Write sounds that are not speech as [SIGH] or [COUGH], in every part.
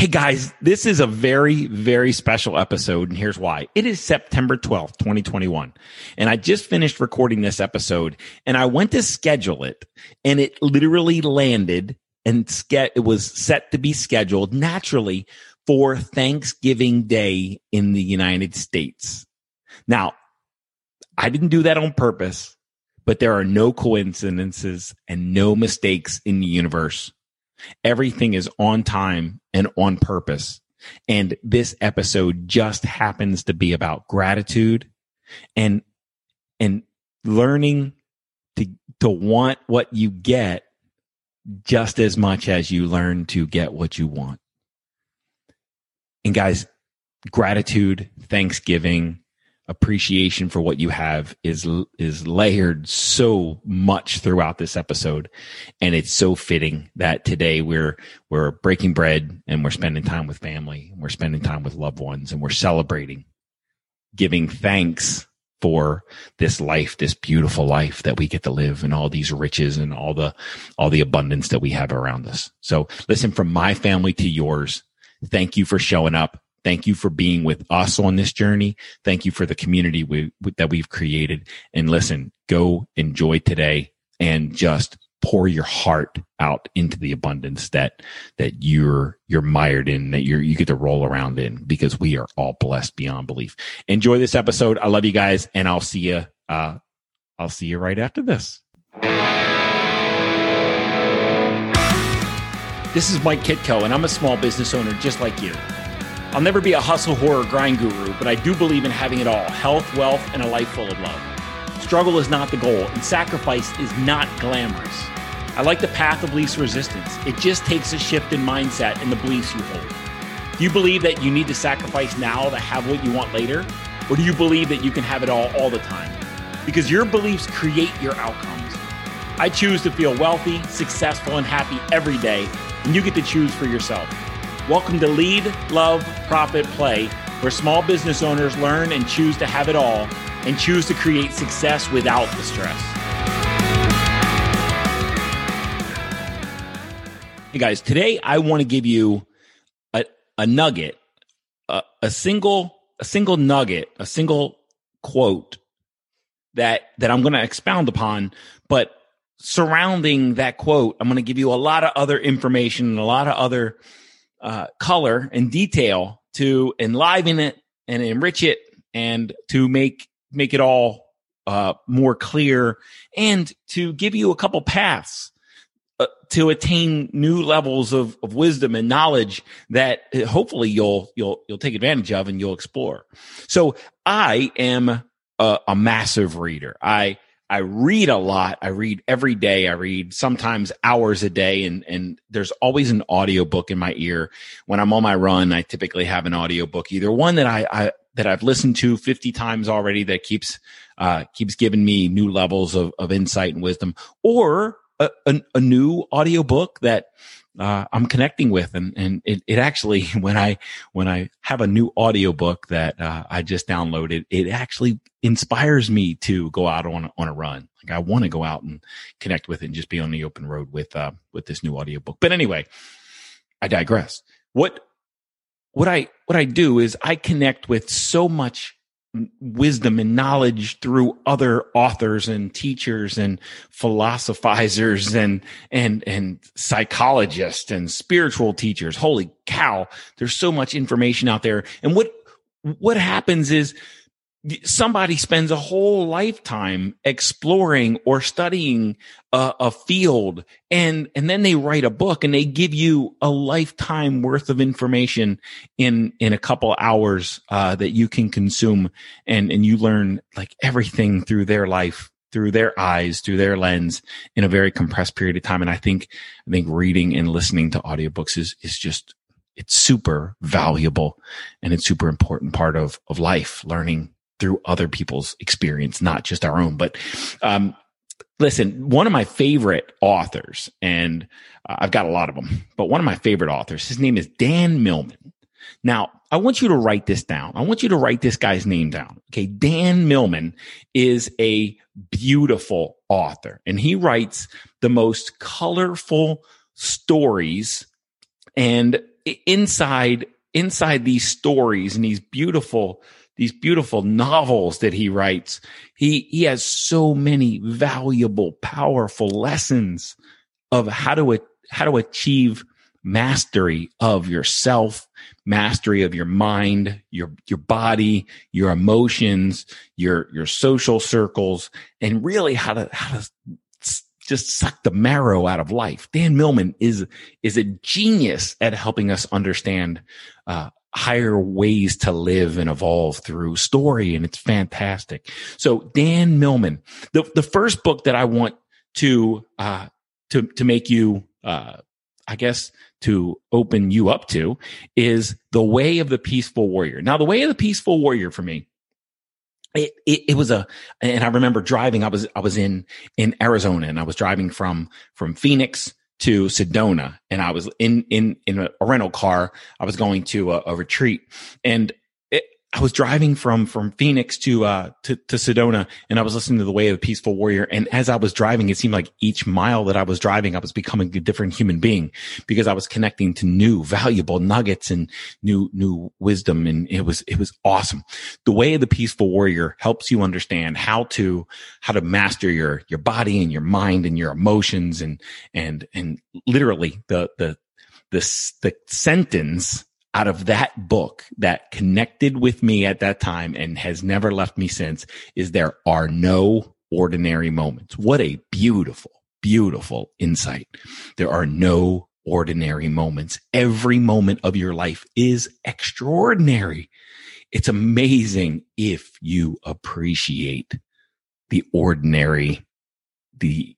Hey guys, this is a very, very special episode, and here's why. It is September 12th, 2021. And I just finished recording this episode, and I went to schedule it, and it literally landed and ske- it was set to be scheduled naturally for Thanksgiving Day in the United States. Now, I didn't do that on purpose, but there are no coincidences and no mistakes in the universe. Everything is on time and on purpose. And this episode just happens to be about gratitude and, and learning to, to want what you get just as much as you learn to get what you want. And guys, gratitude, thanksgiving, appreciation for what you have is is layered so much throughout this episode. And it's so fitting that today we're we're breaking bread and we're spending time with family we're spending time with loved ones and we're celebrating giving thanks for this life this beautiful life that we get to live and all these riches and all the all the abundance that we have around us. So listen from my family to yours thank you for showing up Thank you for being with us on this journey. Thank you for the community we, that we've created. And listen, go enjoy today and just pour your heart out into the abundance that that you're you're mired in that you're you get to roll around in because we are all blessed beyond belief enjoy this episode i love you guys and i'll see you uh i'll see you right after this this is mike kitko and i'm a small business owner just like you I'll never be a hustle whore grind guru, but I do believe in having it all health, wealth, and a life full of love. Struggle is not the goal, and sacrifice is not glamorous. I like the path of least resistance. It just takes a shift in mindset and the beliefs you hold. Do you believe that you need to sacrifice now to have what you want later? Or do you believe that you can have it all all the time? Because your beliefs create your outcomes. I choose to feel wealthy, successful, and happy every day, and you get to choose for yourself. Welcome to Lead, Love, Profit, Play, where small business owners learn and choose to have it all and choose to create success without the stress. Hey guys, today I want to give you a, a nugget, a, a single, a single nugget, a single quote that, that I'm going to expound upon, but surrounding that quote, I'm going to give you a lot of other information and a lot of other uh, color and detail to enliven it and enrich it and to make make it all uh, more clear and to give you a couple paths uh, to attain new levels of, of wisdom and knowledge that uh, hopefully you'll you'll you'll take advantage of and you'll explore. So I am a, a massive reader. I I read a lot. I read every day. I read sometimes hours a day and, and there's always an audiobook in my ear. When I'm on my run, I typically have an audiobook, either one that I, I that I've listened to 50 times already that keeps, uh, keeps giving me new levels of, of insight and wisdom or a, a, a new audiobook that, uh, I'm connecting with. And, and it, it actually, [LAUGHS] when I, when I have a new audiobook that, uh, I just downloaded, it actually inspires me to go out on, on a run. Like I want to go out and connect with it and just be on the open road with, uh, with this new audiobook. But anyway, I digress. What, what I, what I do is I connect with so much wisdom and knowledge through other authors and teachers and philosophizers [LAUGHS] and and and psychologists and spiritual teachers. Holy cow there's so much information out there. And what what happens is somebody spends a whole lifetime exploring or studying a, a, field and and then they write a book and they give you a lifetime worth of information in in a couple hours uh, that you can consume and and you learn like everything through their life through their eyes through their lens in a very compressed period of time. And i think i think reading and listening to audiobooks is is just it's super valuable and it's super important part of of life learning through other people's experience, not just our own. But um, listen, one of my favorite authors, and uh, I've got a lot of them, but one of my favorite authors, his name is Dan Millman. Now, I want you to write this down. I want you to write this guy's name down. Okay. Dan Millman is a beautiful author and he writes the most colorful stories and inside inside these stories and these beautiful these beautiful novels that he writes he he has so many valuable powerful lessons of how to how to achieve mastery of yourself, mastery of your mind, your, your body, your emotions, your, your social circles, and really how to, how to just suck the marrow out of life. Dan Millman is, is a genius at helping us understand, uh, higher ways to live and evolve through story. And it's fantastic. So Dan Millman, the, the first book that I want to, uh, to, to make you, uh, I guess to open you up to is the way of the peaceful warrior. Now, the way of the peaceful warrior for me, it, it, it, was a, and I remember driving, I was, I was in, in Arizona and I was driving from, from Phoenix to Sedona and I was in, in, in a, rental car. I was going to a, a retreat and I was driving from from Phoenix to uh to, to Sedona and I was listening to the way of the peaceful warrior and as I was driving it seemed like each mile that I was driving I was becoming a different human being because I was connecting to new valuable nuggets and new new wisdom and it was it was awesome. The way of the peaceful warrior helps you understand how to how to master your your body and your mind and your emotions and and and literally the the the the sentence out of that book that connected with me at that time and has never left me since is there are no ordinary moments. What a beautiful, beautiful insight. There are no ordinary moments. Every moment of your life is extraordinary. It's amazing if you appreciate the ordinary, the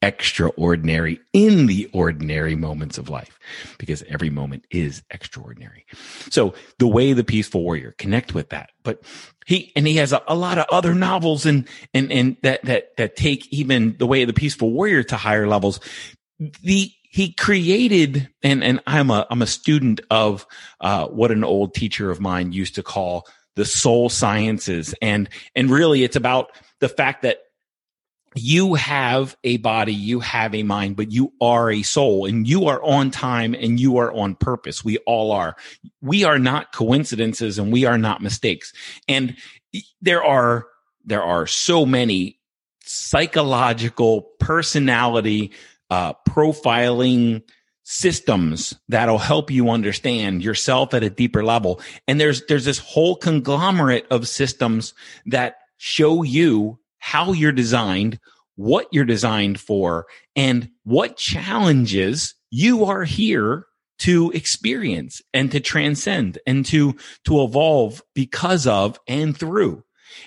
extraordinary in the ordinary moments of life because every moment is extraordinary. So the way the peaceful warrior connect with that, but he, and he has a, a, lot of other novels and, and, and that, that, that take even the way of the peaceful warrior to higher levels. The, he created, and, and I'm a, I'm a student of, uh, what an old teacher of mine used to call the soul sciences. And, and really it's about the fact that you have a body, you have a mind, but you are a soul and you are on time and you are on purpose. We all are. We are not coincidences and we are not mistakes. And there are, there are so many psychological personality, uh, profiling, systems that'll help you understand yourself at a deeper level. And there's, there's this whole conglomerate of systems that show you how you're designed, what you're designed for, and what challenges you are here to experience and to transcend and to, to evolve because of and through.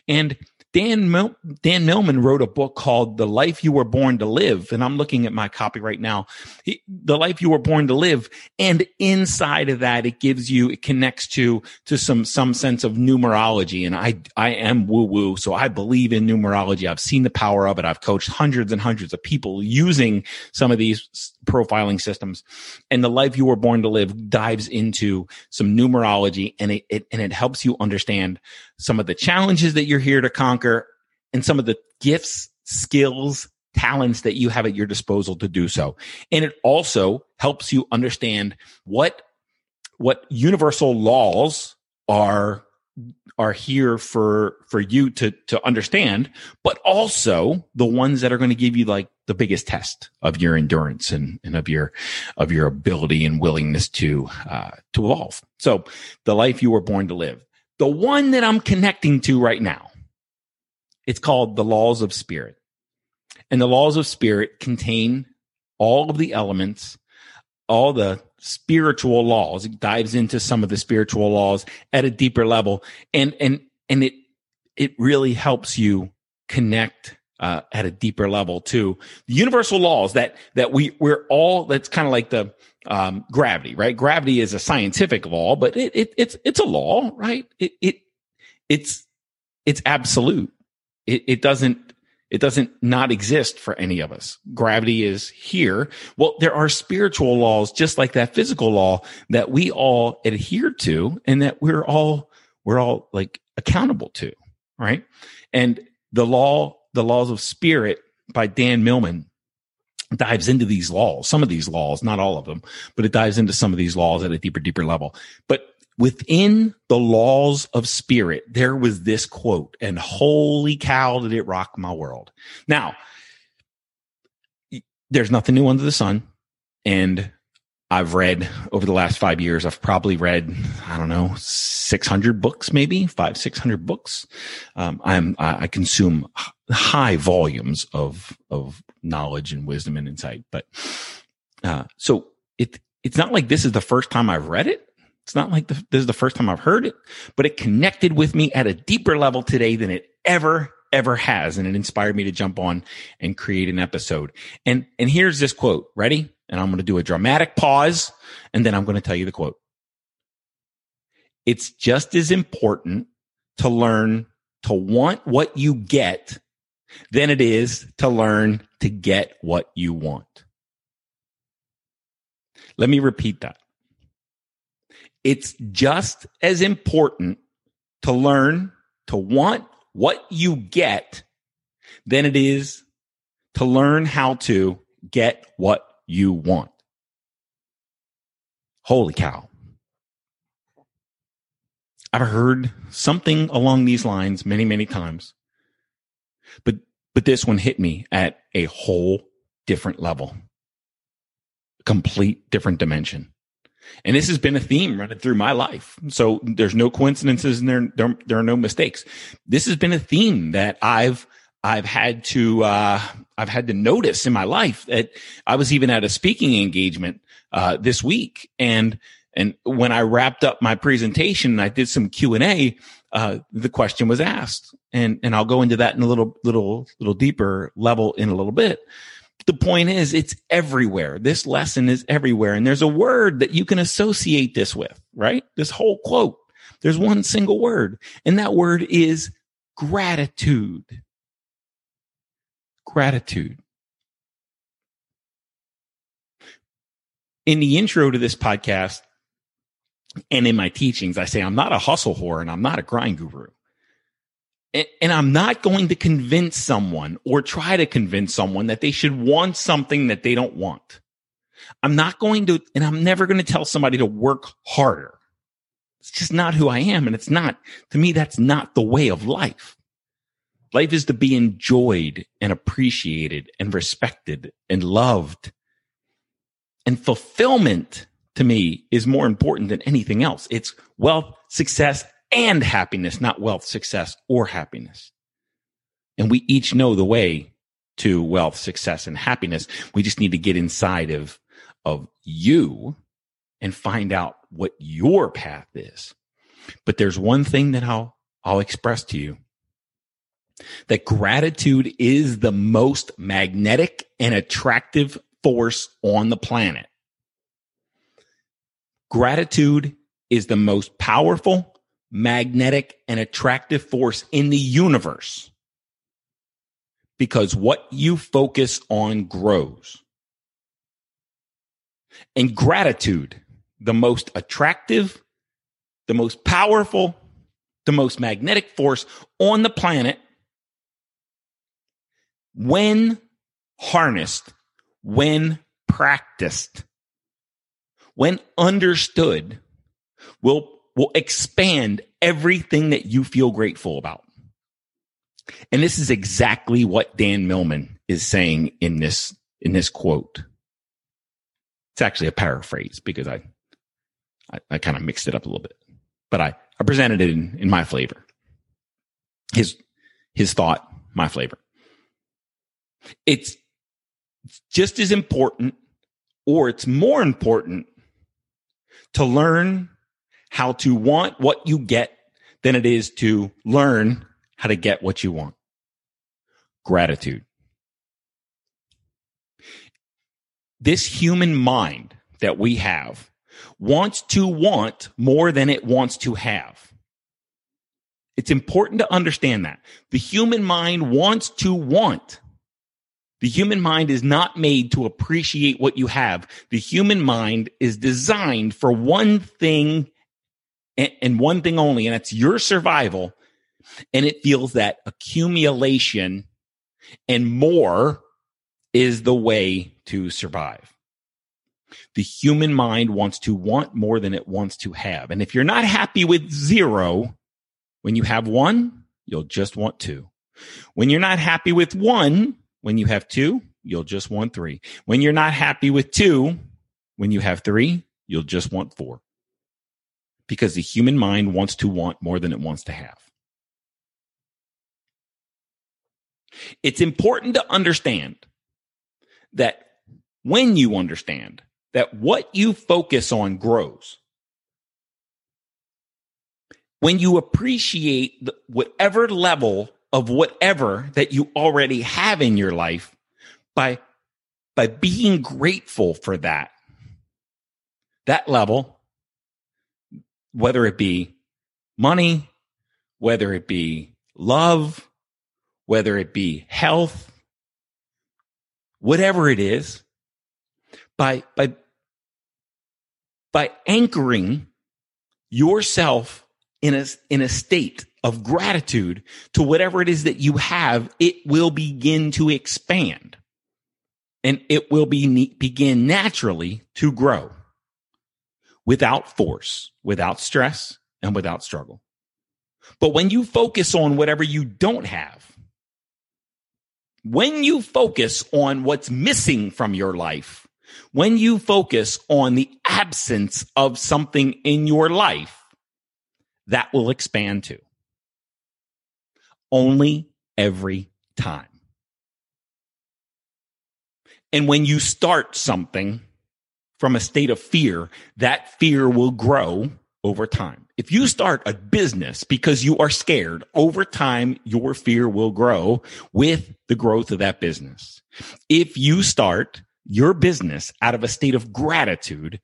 And Dan Mil- Dan Millman wrote a book called The Life You Were Born to Live, and I'm looking at my copy right now. He, the Life You Were Born to Live, and inside of that, it gives you it connects to to some some sense of numerology. And I I am woo woo, so I believe in numerology. I've seen the power of it. I've coached hundreds and hundreds of people using some of these profiling systems, and the Life You Were Born to Live dives into some numerology, and it, it and it helps you understand some of the challenges that you're here to conquer and some of the gifts, skills, talents that you have at your disposal to do so. And it also helps you understand what, what universal laws are are here for for you to to understand but also the ones that are going to give you like the biggest test of your endurance and, and of your of your ability and willingness to uh to evolve so the life you were born to live the one that I'm connecting to right now, it's called the laws of spirit. And the laws of spirit contain all of the elements, all the spiritual laws. It dives into some of the spiritual laws at a deeper level. And, and, and it, it really helps you connect uh, at a deeper level to the universal laws that that we we're all that's kind of like the um, gravity, right? Gravity is a scientific law, but it, it it's it's a law, right? It it it's it's absolute. It it doesn't it doesn't not exist for any of us. Gravity is here. Well, there are spiritual laws just like that physical law that we all adhere to and that we're all we're all like accountable to, right? And the law the Laws of Spirit by Dan Millman dives into these laws, some of these laws, not all of them, but it dives into some of these laws at a deeper, deeper level. But within the laws of spirit, there was this quote, and holy cow, did it rock my world. Now, there's nothing new under the sun. And I've read over the last five years, I've probably read, I don't know, 600 books, maybe five, 600 books. Um, I'm, I consume high volumes of, of knowledge and wisdom and insight. But, uh, so it, it's not like this is the first time I've read it. It's not like the, this is the first time I've heard it, but it connected with me at a deeper level today than it ever ever has. And it inspired me to jump on and create an episode. And, and here's this quote. Ready? And I'm going to do a dramatic pause and then I'm going to tell you the quote. It's just as important to learn to want what you get than it is to learn to get what you want. Let me repeat that. It's just as important to learn to want what you get than it is to learn how to get what you want. Holy cow. I've heard something along these lines many, many times. But, but this one hit me at a whole different level, complete different dimension. And this has been a theme running through my life. So there's no coincidences and there, there, there are no mistakes. This has been a theme that I've, I've had to, uh, I've had to notice in my life that I was even at a speaking engagement, uh, this week. And, and when I wrapped up my presentation, I did some Q and A. Uh, the question was asked and, and I'll go into that in a little, little, little deeper level in a little bit the point is it's everywhere. This lesson is everywhere. And there's a word that you can associate this with, right? This whole quote. There's one single word and that word is gratitude. Gratitude. In the intro to this podcast and in my teachings, I say I'm not a hustle whore and I'm not a grind guru and I'm not going to convince someone or try to convince someone that they should want something that they don't want. I'm not going to, and I'm never going to tell somebody to work harder. It's just not who I am. And it's not, to me, that's not the way of life. Life is to be enjoyed and appreciated and respected and loved. And fulfillment to me is more important than anything else. It's wealth, success, and happiness, not wealth, success, or happiness. And we each know the way to wealth, success, and happiness. We just need to get inside of, of you and find out what your path is. But there's one thing that I'll, I'll express to you that gratitude is the most magnetic and attractive force on the planet. Gratitude is the most powerful magnetic and attractive force in the universe because what you focus on grows. And gratitude, the most attractive, the most powerful, the most magnetic force on the planet, when harnessed, when practiced, when understood, will will expand everything that you feel grateful about. And this is exactly what Dan Millman is saying in this, in this quote. It's actually a paraphrase because I, I, I kind of mixed it up a little bit, but I, I presented it in, in my flavor. His, his thought, my flavor. It's just as important or it's more important to learn how to want what you get than it is to learn how to get what you want. Gratitude. This human mind that we have wants to want more than it wants to have. It's important to understand that. The human mind wants to want. The human mind is not made to appreciate what you have. The human mind is designed for one thing and, and one thing only, and it's your survival. And it feels that accumulation and more is the way to survive. The human mind wants to want more than it wants to have. And if you're not happy with zero, when you have one, you'll just want two. When you're not happy with one, when you have two, you'll just want three. When you're not happy with two, when you have three, you'll just want four. Because the human mind wants to want more than it wants to have. It's important to understand that when you understand that what you focus on grows, when you appreciate whatever level of whatever that you already have in your life by, by being grateful for that, that level, whether it be money, whether it be love, whether it be health, whatever it is, by, by, by anchoring yourself in a, in a state of gratitude to whatever it is that you have, it will begin to expand. And it will be, begin naturally to grow without force, without stress and without struggle. But when you focus on whatever you don't have, when you focus on what's missing from your life, when you focus on the absence of something in your life, that will expand too. Only every time. And when you start something from a state of fear, that fear will grow over time. If you start a business because you are scared, over time, your fear will grow with the growth of that business. If you start your business out of a state of gratitude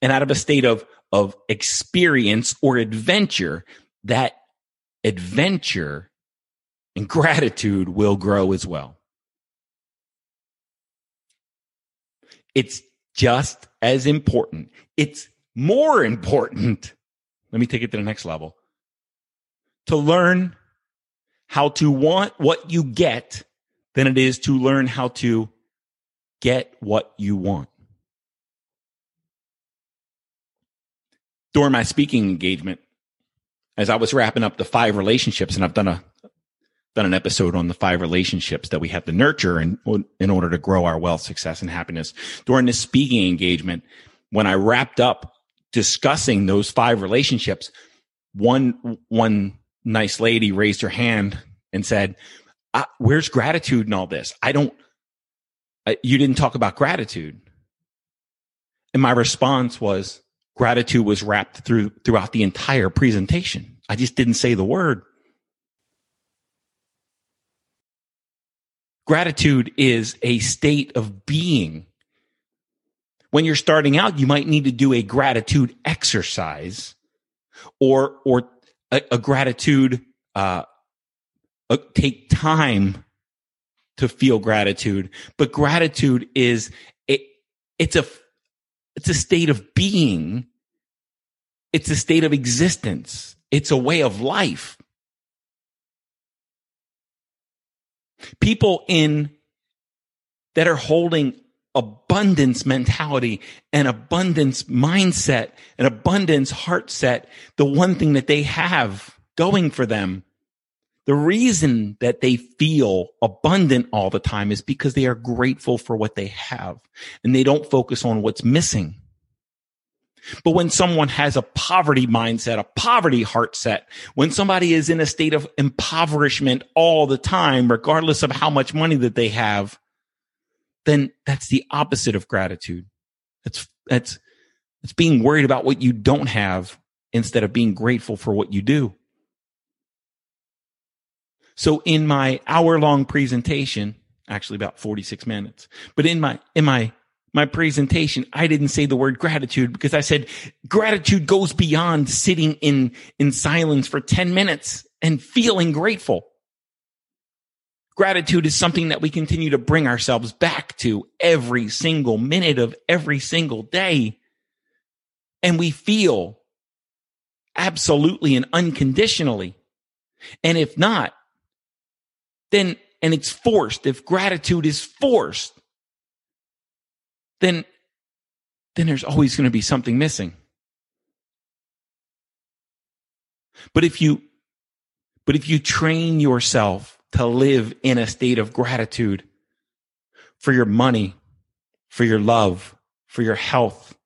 and out of a state of, of experience or adventure, that adventure and gratitude will grow as well. It's just as important. It's more important. Let me take it to the next level. To learn how to want what you get than it is to learn how to get what you want. During my speaking engagement, as I was wrapping up the five relationships, and I've done a done an episode on the five relationships that we have to nurture in, in order to grow our wealth, success, and happiness. During this speaking engagement, when I wrapped up discussing those five relationships, one, one nice lady raised her hand and said, where's gratitude in all this? I don't, you didn't talk about gratitude. And my response was gratitude was wrapped through throughout the entire presentation. I just didn't say the word. Gratitude is a state of being when you're starting out, you might need to do a gratitude exercise or, or a, a gratitude, uh, a, take time to feel gratitude. But gratitude is, it, it's a, it's a state of being. It's a state of existence. It's a way of life. People in that are holding abundance mentality and abundance mindset and abundance heart set, the one thing that they have going for them, the reason that they feel abundant all the time is because they are grateful for what they have and they don't focus on what's missing. But when someone has a poverty mindset, a poverty heart set, when somebody is in a state of impoverishment all the time, regardless of how much money that they have, then that's the opposite of gratitude. It's, it's, it's being worried about what you don't have instead of being grateful for what you do. So in my hour long presentation, actually about 46 minutes, but in my, in my, my presentation, I didn't say the word gratitude because I said gratitude goes beyond sitting in, in silence for 10 minutes and feeling grateful. Gratitude is something that we continue to bring ourselves back to every single minute of every single day. And we feel absolutely and unconditionally. And if not, then, and it's forced, if gratitude is forced, then then there's always going to be something missing. But if you but if you train yourself to live in a state of gratitude for your money, for your love, for your health,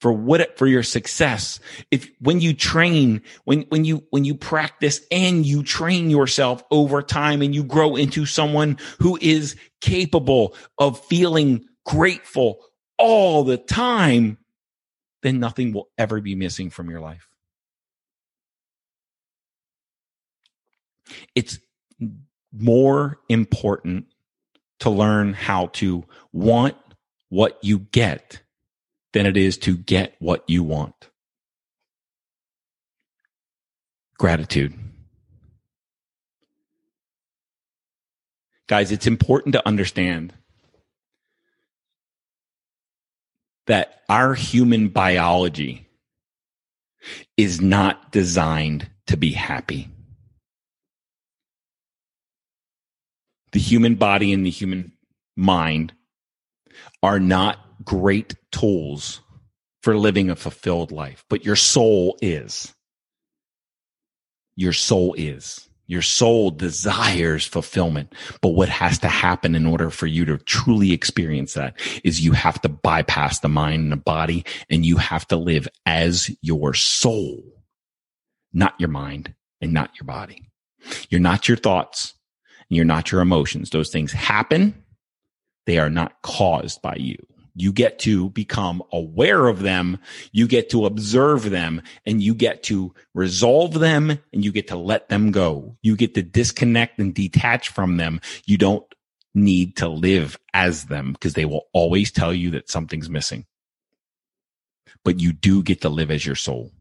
for what for your success if when you train when when you when you practice and you train yourself over time and you grow into someone who is capable of feeling grateful all the time then nothing will ever be missing from your life it's more important to learn how to want what you get than it is to get what you want. Gratitude. Guys, it's important to understand that our human biology is not designed to be happy. The human body and the human mind are not great tools for living a fulfilled life, but your soul is. Your soul is. Your soul desires fulfillment. But what has to happen in order for you to truly experience that is you have to bypass the mind and the body and you have to live as your soul, not your mind and not your body. You're not your thoughts and you're not your emotions. Those things happen. They are not caused by you. You get to become aware of them. You get to observe them and you get to resolve them and you get to let them go. You get to disconnect and detach from them. You don't need to live as them because they will always tell you that something's missing. But you do get to live as your soul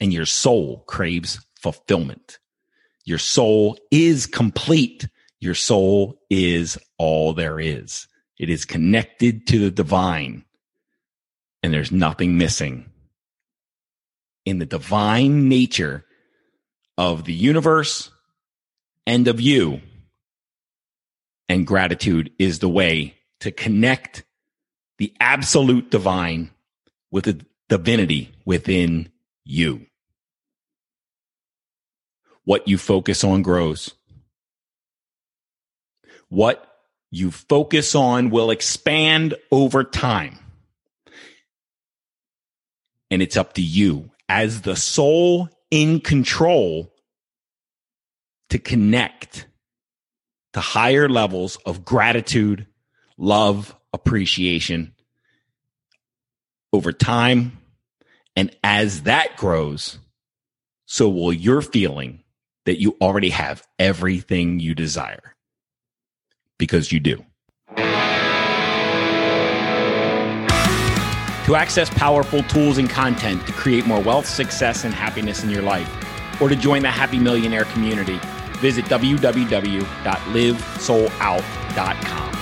and your soul craves fulfillment. Your soul is complete. Your soul is all there is. It is connected to the divine and there's nothing missing. In the divine nature of the universe and of you. And gratitude is the way to connect the absolute divine with the divinity within you. What you focus on grows. What you focus on will expand over time. And it's up to you as the soul in control to connect to higher levels of gratitude, love, appreciation over time. And as that grows, so will your feeling that you already have everything you desire because you do. To access powerful tools and content to create more wealth, success, and happiness in your life, or to join the Happy Millionaire community, visit www.livesoulout.com.